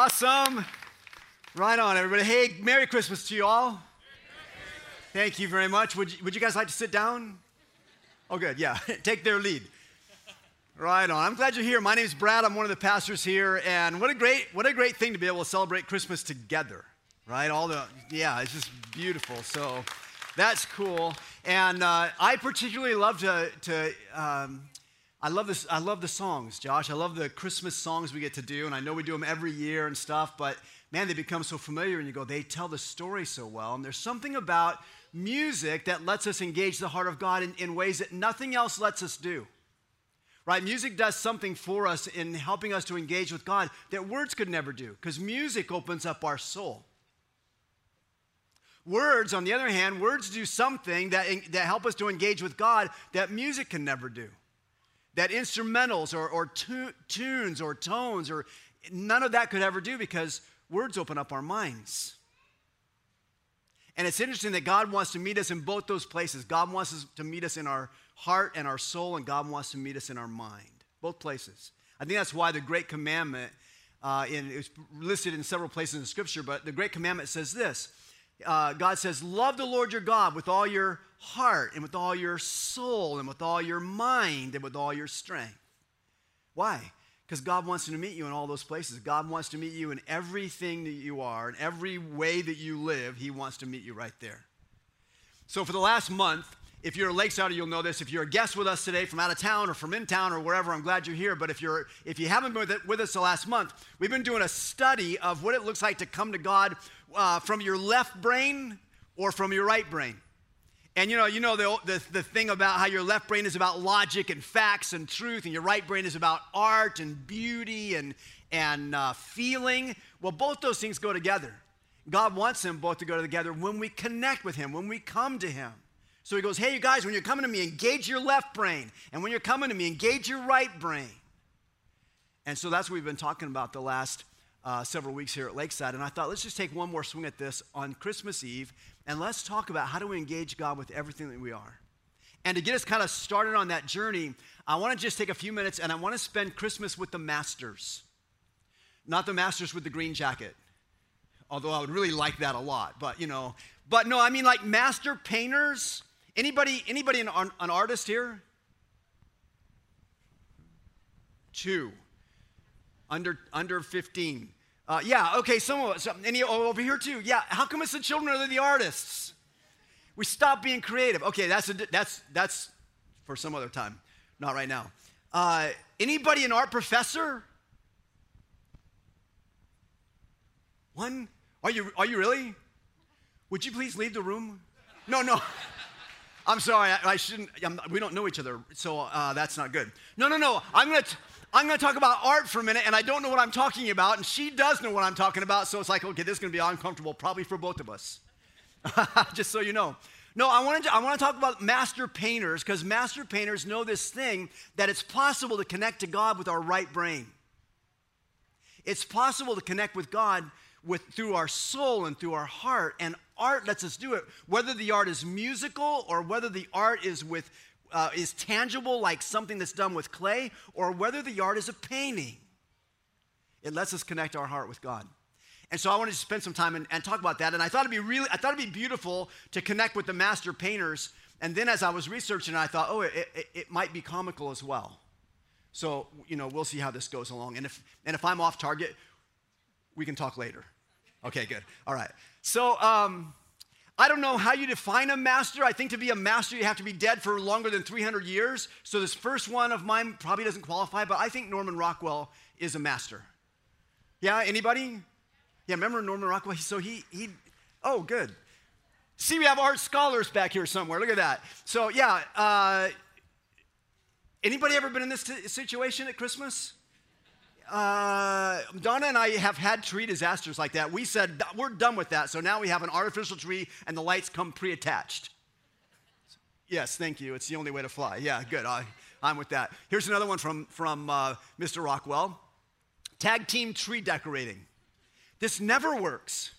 Awesome. Right on, everybody. Hey, Merry Christmas to you all. Thank you very much. Would you, would you guys like to sit down? Oh, good. Yeah, take their lead. Right on. I'm glad you're here. My name is Brad. I'm one of the pastors here, and what a great what a great thing to be able to celebrate Christmas together. Right? All the yeah, it's just beautiful. So that's cool. And uh, I particularly love to to um, I love this. I love the songs, Josh. I love the Christmas songs we get to do, and I know we do them every year and stuff. But man, they become so familiar, and you go, they tell the story so well. And there's something about music that lets us engage the heart of God in, in ways that nothing else lets us do. Right? Music does something for us in helping us to engage with God that words could never do, because music opens up our soul. Words, on the other hand, words do something that, that help us to engage with God that music can never do that instrumentals or, or tu- tunes or tones or none of that could ever do because words open up our minds. And it's interesting that God wants to meet us in both those places. God wants us to meet us in our heart and our soul, and God wants to meet us in our mind. Both places. I think that's why the Great Commandment, uh, in, it's listed in several places in Scripture, but the Great Commandment says this uh, God says, Love the Lord your God with all your heart and with all your soul and with all your mind and with all your strength. Why? Because God wants to meet you in all those places. God wants to meet you in everything that you are, in every way that you live. He wants to meet you right there. So, for the last month, if you're a Lakesider, you'll know this. If you're a guest with us today from out of town or from in town or wherever, I'm glad you're here. But if, you're, if you haven't been with, us the last month, we've been doing a study of what it looks like to come to God uh, from your left brain or from your right brain. And you know, you know the, the, the thing about how your left brain is about logic and facts and truth, and your right brain is about art and beauty and, and uh, feeling. Well, both those things go together. God wants them both to go together when we connect with Him, when we come to Him. So He goes, Hey, you guys, when you're coming to me, engage your left brain. And when you're coming to me, engage your right brain. And so that's what we've been talking about the last uh, several weeks here at Lakeside. And I thought, let's just take one more swing at this on Christmas Eve and let's talk about how do we engage God with everything that we are. And to get us kind of started on that journey, I want to just take a few minutes and I want to spend Christmas with the masters. Not the masters with the green jacket, although I would really like that a lot, but you know, but no, I mean like master painters. Anybody, anybody an, an artist here? Two. Under, under 15. Uh, yeah, okay, some of us, any over here too. Yeah, how come it's the children of the artists? We stop being creative. Okay, that's, a, that's, that's for some other time, not right now. Uh, anybody an art professor? One? Are you, are you really? Would you please leave the room? No, no. I'm sorry, I, I shouldn't. I'm, we don't know each other, so uh, that's not good. No, no, no. I'm gonna. T- I'm going to talk about art for a minute, and I don't know what I'm talking about, and she does know what I'm talking about, so it's like, okay, this is going to be uncomfortable, probably for both of us. Just so you know. No, I want to, I want to talk about master painters because master painters know this thing that it's possible to connect to God with our right brain. It's possible to connect with God with, through our soul and through our heart, and art lets us do it. Whether the art is musical or whether the art is with uh, is tangible, like something that's done with clay, or whether the art is a painting. It lets us connect our heart with God. And so I wanted to spend some time and, and, talk about that. And I thought it'd be really, I thought it'd be beautiful to connect with the master painters. And then as I was researching, I thought, oh, it, it, it might be comical as well. So, you know, we'll see how this goes along. And if, and if I'm off target, we can talk later. Okay, good. All right. So, um, I don't know how you define a master. I think to be a master, you have to be dead for longer than 300 years. So this first one of mine probably doesn't qualify, but I think Norman Rockwell is a master. Yeah, anybody? Yeah, remember Norman Rockwell? So he, he oh, good. See, we have art scholars back here somewhere. Look at that. So, yeah, uh, anybody ever been in this t- situation at Christmas? Uh, Donna and I have had tree disasters like that. We said, we're done with that. So now we have an artificial tree and the lights come pre attached. Yes, thank you. It's the only way to fly. Yeah, good. I, I'm with that. Here's another one from, from uh, Mr. Rockwell tag team tree decorating. This never works.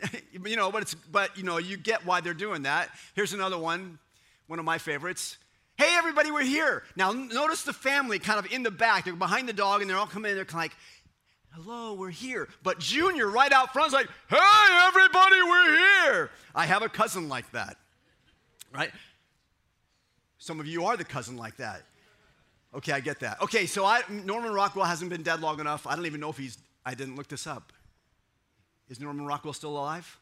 you know, but it's but you know, you get why they're doing that. Here's another one, one of my favorites. Hey, everybody, we're here. Now, notice the family kind of in the back. They're behind the dog and they're all coming in. They're kind of like, Hello, we're here. But Junior, right out front, is like, Hey, everybody, we're here. I have a cousin like that, right? Some of you are the cousin like that. Okay, I get that. Okay, so I, Norman Rockwell hasn't been dead long enough. I don't even know if he's, I didn't look this up. Is Norman Rockwell still alive?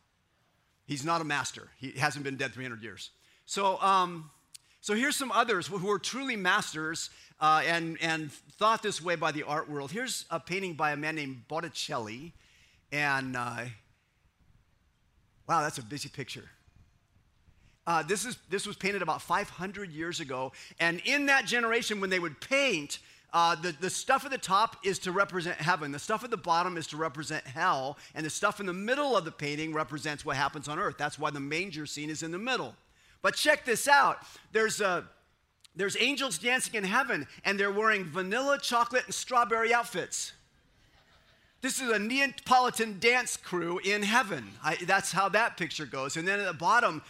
He's not a master. He hasn't been dead 300 years. So, um, so here's some others who are truly masters uh, and, and thought this way by the art world. Here's a painting by a man named Botticelli. And uh, wow, that's a busy picture. Uh, this, is, this was painted about 500 years ago. And in that generation, when they would paint, uh, the, the stuff at the top is to represent heaven. The stuff at the bottom is to represent hell. And the stuff in the middle of the painting represents what happens on earth. That's why the manger scene is in the middle. But check this out there's, a, there's angels dancing in heaven, and they're wearing vanilla, chocolate, and strawberry outfits. This is a Neapolitan dance crew in heaven. I, that's how that picture goes. And then at the bottom,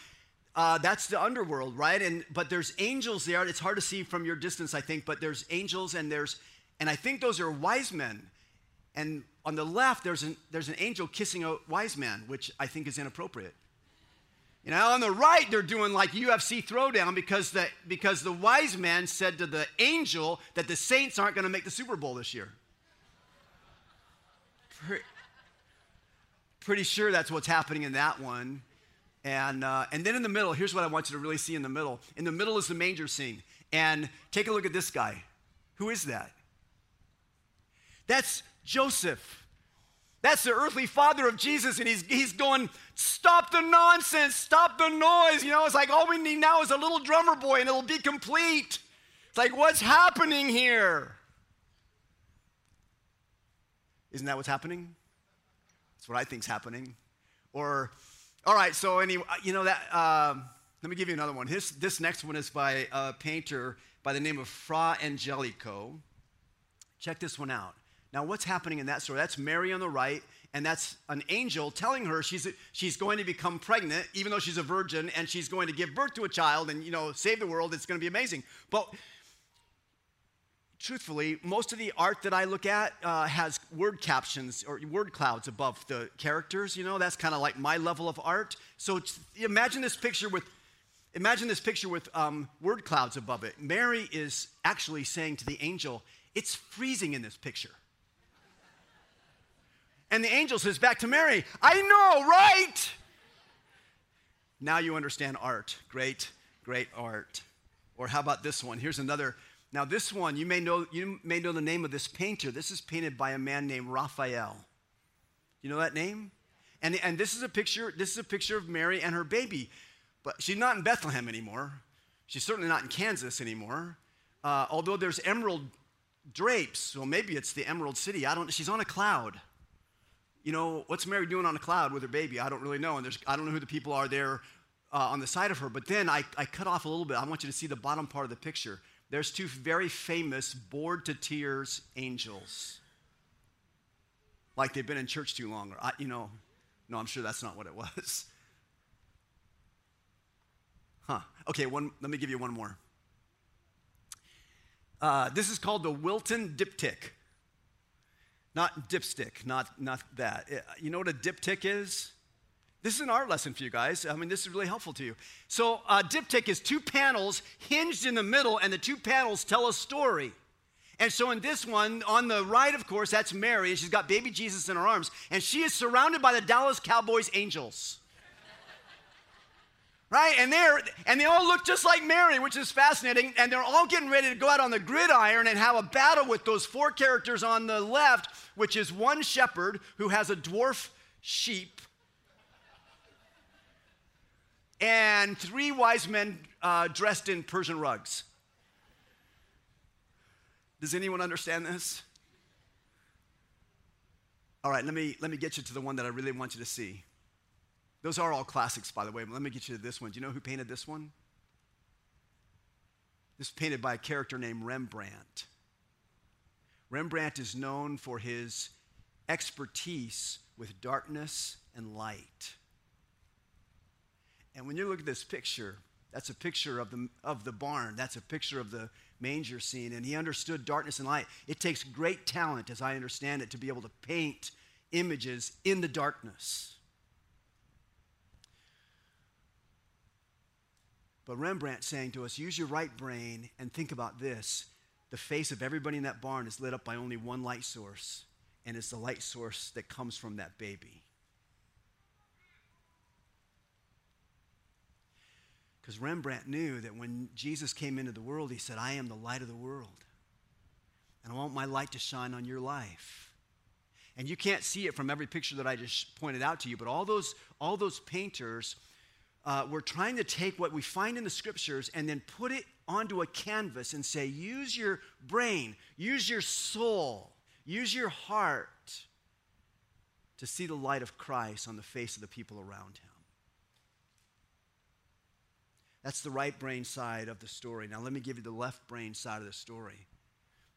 uh, that's the underworld, right? And but there's angels there. It's hard to see from your distance, I think. But there's angels, and there's, and I think those are wise men. And on the left, there's an there's an angel kissing a wise man, which I think is inappropriate. You know, on the right, they're doing like UFC throwdown because the, because the wise man said to the angel that the Saints aren't going to make the Super Bowl this year. Pretty, sure that's what's happening in that one. And, uh, and then in the middle, here's what I want you to really see in the middle. In the middle is the manger scene. And take a look at this guy. Who is that? That's Joseph. That's the earthly father of Jesus, and he's, he's going, Stop the nonsense, stop the noise. You know, it's like all we need now is a little drummer boy and it'll be complete. It's like, what's happening here? Isn't that what's happening? That's what I think's happening. Or, all right, so anyway, you know that, um, let me give you another one. This, this next one is by a painter by the name of Fra Angelico. Check this one out. Now, what's happening in that story? That's Mary on the right, and that's an angel telling her she's, she's going to become pregnant, even though she's a virgin, and she's going to give birth to a child and, you know, save the world. It's going to be amazing. But truthfully, most of the art that I look at uh, has word captions or word clouds above the characters. You know, that's kind of like my level of art. So imagine this picture with, imagine this picture with um, word clouds above it. Mary is actually saying to the angel, "It's freezing in this picture." And the angel says back to Mary, I know, right? Now you understand art. Great, great art. Or how about this one? Here's another. Now, this one, you may know, you may know the name of this painter. This is painted by a man named Raphael. You know that name? And, and this is a picture, this is a picture of Mary and her baby. But she's not in Bethlehem anymore. She's certainly not in Kansas anymore. Uh, although there's emerald drapes, well, maybe it's the Emerald City. I don't. She's on a cloud you know, what's Mary doing on a cloud with her baby? I don't really know. And there's, I don't know who the people are there uh, on the side of her. But then I, I cut off a little bit. I want you to see the bottom part of the picture. There's two very famous bored to tears angels. Like they've been in church too long. Or, I, you know, no, I'm sure that's not what it was. Huh. Okay, one, let me give you one more. Uh, this is called the Wilton diptych. Not dipstick, not, not that. Uh, you know what a diptych is? This is an art lesson for you guys. I mean, this is really helpful to you. So, uh, diptych is two panels hinged in the middle, and the two panels tell a story. And so, in this one, on the right, of course, that's Mary, and she's got baby Jesus in her arms, and she is surrounded by the Dallas Cowboys angels right? And they're and they all look just like Mary, which is fascinating. And they're all getting ready to go out on the gridiron and have a battle with those four characters on the left, which is one shepherd who has a dwarf sheep, and three wise men uh, dressed in Persian rugs. Does anyone understand this? All right, let me, let me get you to the one that I really want you to see. Those are all classics, by the way. But let me get you to this one. Do you know who painted this one? This is painted by a character named Rembrandt. Rembrandt is known for his expertise with darkness and light. And when you look at this picture, That's a picture of the, of the barn. That's a picture of the manger scene. And he understood darkness and light. It takes great talent, as I understand it, to be able to paint images in the darkness. But Rembrandt saying to us, use your right brain and think about this. The face of everybody in that barn is lit up by only one light source, and it's the light source that comes from that baby. Because Rembrandt knew that when Jesus came into the world, he said, I am the light of the world. And I want my light to shine on your life. And you can't see it from every picture that I just pointed out to you, but all those, all those painters uh, were trying to take what we find in the scriptures and then put it onto a canvas and say, use your brain, use your soul, use your heart to see the light of Christ on the face of the people around him. That's the right brain side of the story. Now, let me give you the left brain side of the story.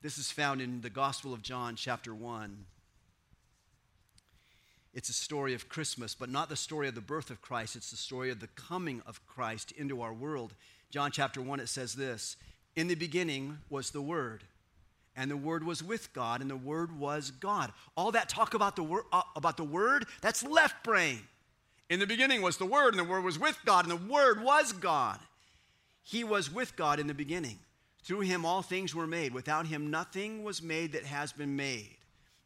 This is found in the Gospel of John, chapter 1. It's a story of Christmas, but not the story of the birth of Christ. It's the story of the coming of Christ into our world. John chapter 1, it says this In the beginning was the Word, and the Word was with God, and the Word was God. All that talk about the, wor- uh, about the Word, that's left brain. In the beginning was the Word, and the Word was with God, and the Word was God. He was with God in the beginning. Through him all things were made. Without him nothing was made that has been made.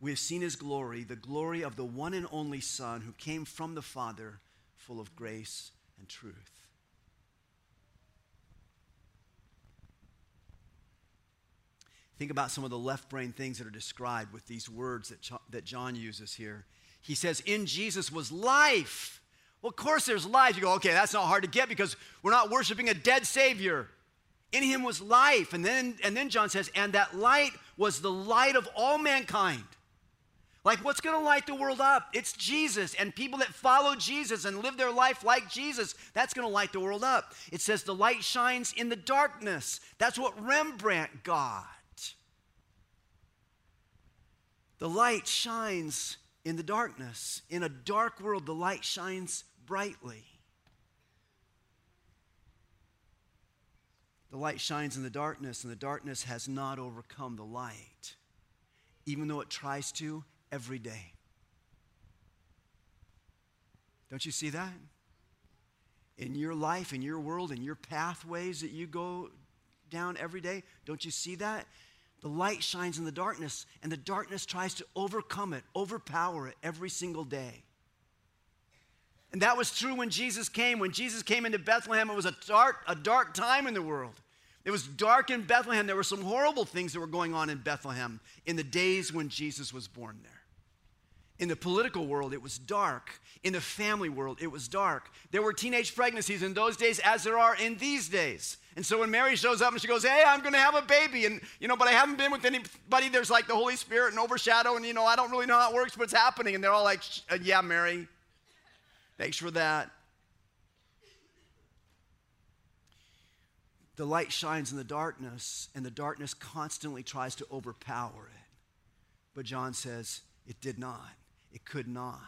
we have seen his glory, the glory of the one and only Son who came from the Father, full of grace and truth. Think about some of the left brain things that are described with these words that, that John uses here. He says, In Jesus was life well, of course, there's life. You go, okay, that's not hard to get because we're not worshiping a dead Savior. In him was life. And then, and then John says, and that light was the light of all mankind. Like, what's going to light the world up? It's Jesus. And people that follow Jesus and live their life like Jesus, that's going to light the world up. It says the light shines in the darkness. That's what Rembrandt got. The light shines in the darkness. In a dark world, the light shines brightly. The light shines in the darkness, and the darkness has not overcome the light, even though it tries to every day. Don't you see that? In your life, in your world, in your pathways that you go down every day, don't you see that? The light shines in the darkness, and the darkness tries to overcome it, overpower it every single day. And that was true when Jesus came. When Jesus came into Bethlehem, it was a dark, a dark time in the world. It was dark in Bethlehem. There were some horrible things that were going on in Bethlehem in the days when Jesus was born there. In the political world, it was dark. In the family world, it was dark. There were teenage pregnancies in those days as there are in these days. And so when Mary shows up and she goes, Hey, I'm going to have a baby, and, you know, but I haven't been with anybody, there's like the Holy Spirit and overshadow, and, you know, I don't really know how it works, but it's happening. And they're all like, uh, Yeah, Mary, thanks for that. The light shines in the darkness, and the darkness constantly tries to overpower it. But John says it did not. It could not.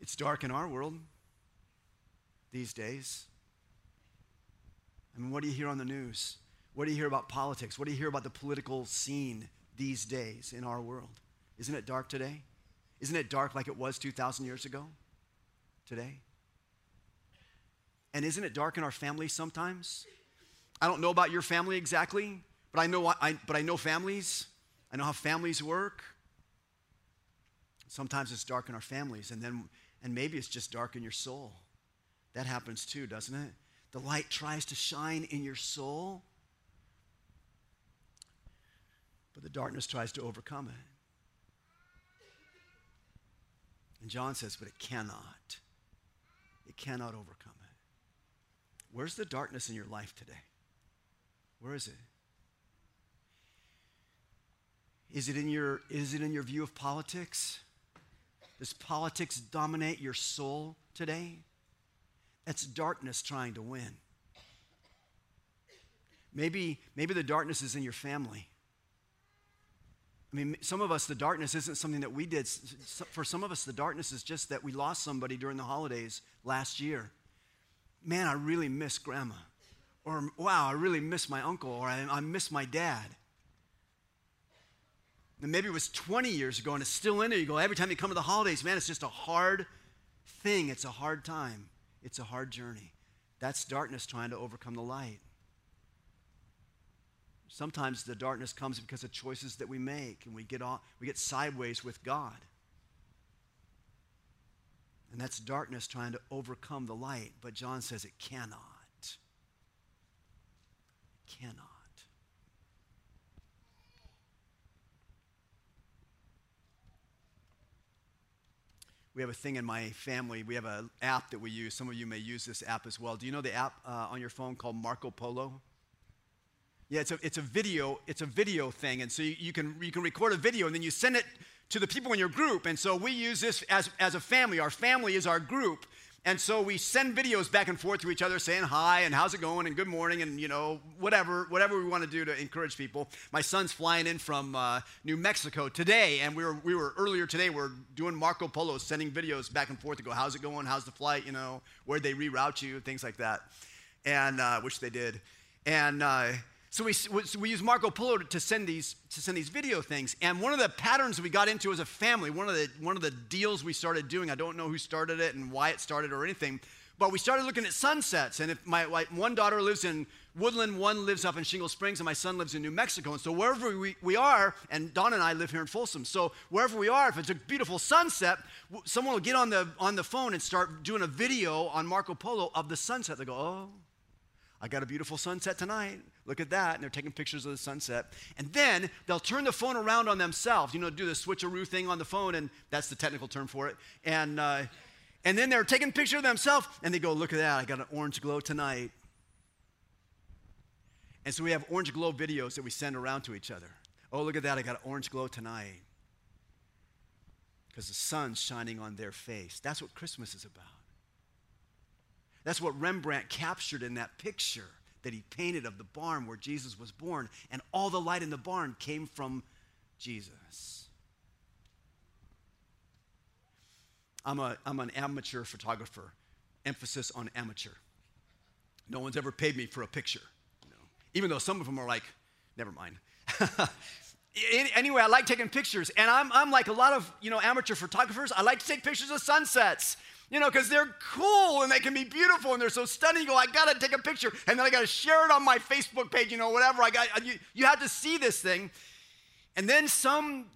It's dark in our world these days. I mean, what do you hear on the news? What do you hear about politics? What do you hear about the political scene these days in our world? Isn't it dark today? Isn't it dark like it was 2,000 years ago today? And isn't it dark in our family sometimes? I don't know about your family exactly, but I know, I, but I know families. I know how families work. Sometimes it's dark in our families, and then and maybe it's just dark in your soul. That happens too, doesn't it? The light tries to shine in your soul, but the darkness tries to overcome it. And John says, but it cannot. It cannot overcome it. Where's the darkness in your life today? Where is it? Is it in your, is it in your view of politics? Does politics dominate your soul today? That's darkness trying to win. Maybe, maybe the darkness is in your family. I mean, some of us, the darkness isn't something that we did. For some of us, the darkness is just that we lost somebody during the holidays last year. Man, I really miss grandma. Or, wow, I really miss my uncle. Or I, I miss my dad. Maybe it was 20 years ago and it's still in there. You go, every time you come to the holidays, man, it's just a hard thing. It's a hard time. It's a hard journey. That's darkness trying to overcome the light. Sometimes the darkness comes because of choices that we make and we get, off, we get sideways with God. And that's darkness trying to overcome the light. But John says it cannot. It cannot. We have a thing in my family. We have an app that we use. Some of you may use this app as well. Do you know the app uh, on your phone called Marco Polo? Yeah, it's a, it's a video, it's a video thing. And so you, you, can, you can record a video and then you send it to the people in your group. And so we use this as, as a family. Our family is our group. And so we send videos back and forth to each other saying hi and how's it going and good morning and, you know, whatever, whatever we want to do to encourage people. My son's flying in from uh, New Mexico today. And we were, we were earlier today, we are doing Marco Polo, sending videos back and forth to go, how's it going? How's the flight? You know, where'd they reroute you? Things like that. And, uh, which they did. And, uh, so we, so we use Marco Polo to send, these, to send these video things. And one of the patterns we got into as a family, one of, the, one of the deals we started doing, I don't know who started it and why it started or anything, but we started looking at sunsets. And if my, my one daughter lives in Woodland, one lives up in Shingle Springs, and my son lives in New Mexico. And so wherever we, we are, and Don and I live here in Folsom, so wherever we are, if it's a beautiful sunset, someone will get on the, on the phone and start doing a video on Marco Polo of the sunset. They go, oh, I got a beautiful sunset tonight. Look at that. And they're taking pictures of the sunset. And then they'll turn the phone around on themselves, you know, do the switcheroo thing on the phone, and that's the technical term for it. And, uh, and then they're taking a picture of themselves, and they go, Look at that. I got an orange glow tonight. And so we have orange glow videos that we send around to each other. Oh, look at that. I got an orange glow tonight. Because the sun's shining on their face. That's what Christmas is about. That's what Rembrandt captured in that picture that he painted of the barn where Jesus was born. And all the light in the barn came from Jesus. I'm, a, I'm an amateur photographer, emphasis on amateur. No one's ever paid me for a picture, you know, even though some of them are like, never mind. anyway, I like taking pictures, and I'm, I'm like a lot of you know amateur photographers. I like to take pictures of sunsets you know, because they're cool and they can be beautiful and they're so stunning. You go, I gotta take a picture and then I gotta share it on my Facebook page, you know, whatever. I got, you, you have to see this thing. And then some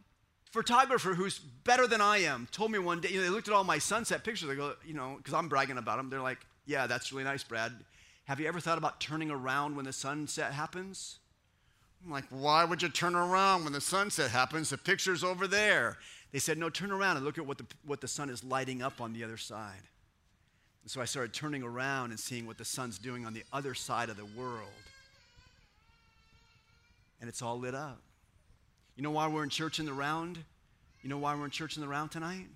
photographer who's better than I am told me one day, you know, they looked at all my sunset pictures. They go, you know, because I'm bragging about them. They're like, yeah, that's really nice, Brad. Have you ever thought about turning around when the sunset happens? I'm like, why would you turn around when the sunset happens? The picture's over there. They said, No, turn around and look at what the, what the sun is lighting up on the other side. And so I started turning around and seeing what the sun's doing on the other side of the world. And it's all lit up. You know why we're in church in the round? You know why we're in church in the round tonight?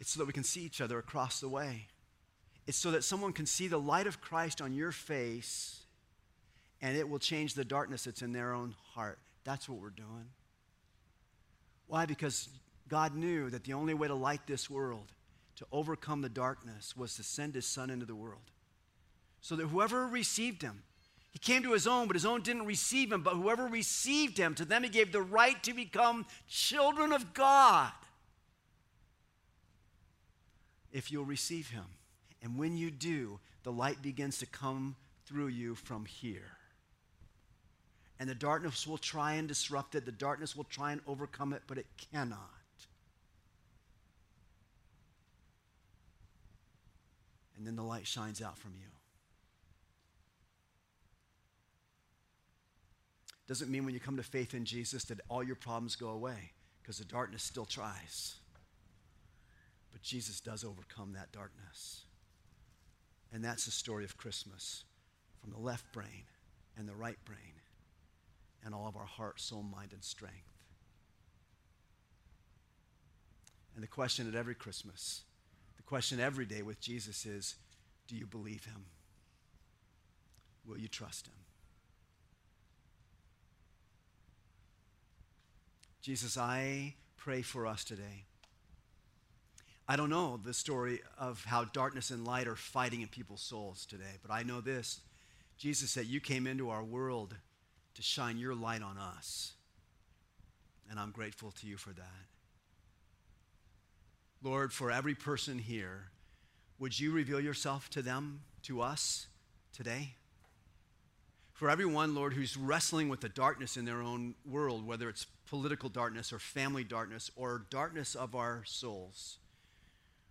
It's so that we can see each other across the way. It's so that someone can see the light of Christ on your face and it will change the darkness that's in their own heart. That's what we're doing. Why? Because God knew that the only way to light this world, to overcome the darkness, was to send his son into the world. So that whoever received him, he came to his own, but his own didn't receive him. But whoever received him, to them he gave the right to become children of God. If you'll receive him And when you do, the light begins to come through you from here. And the darkness will try and disrupt it, the darkness will try and overcome it, but it cannot. And then the light shines out from you. Doesn't mean when you come to faith in Jesus that all your problems go away, because the darkness still tries. But Jesus does overcome that darkness. And that's the story of Christmas from the left brain and the right brain and all of our heart, soul, mind, and strength. And the question at every Christmas, the question every day with Jesus is do you believe him? Will you trust him? Jesus, I pray for us today. I don't know the story of how darkness and light are fighting in people's souls today, but I know this. Jesus said, You came into our world to shine your light on us. And I'm grateful to you for that. Lord, for every person here, would you reveal yourself to them, to us today? For everyone, Lord, who's wrestling with the darkness in their own world, whether it's political darkness or family darkness or darkness of our souls,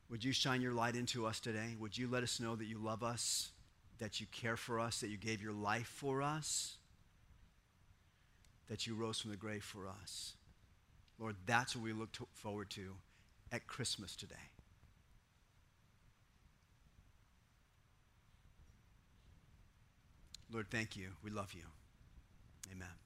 would you shine your light into us today? Would you let us know that you love us, that you care for us, that you gave your life for us, that you rose from the grave for us? Lord, that's what we look to forward to at Christmas today. Lord, thank you. We love you. Amen.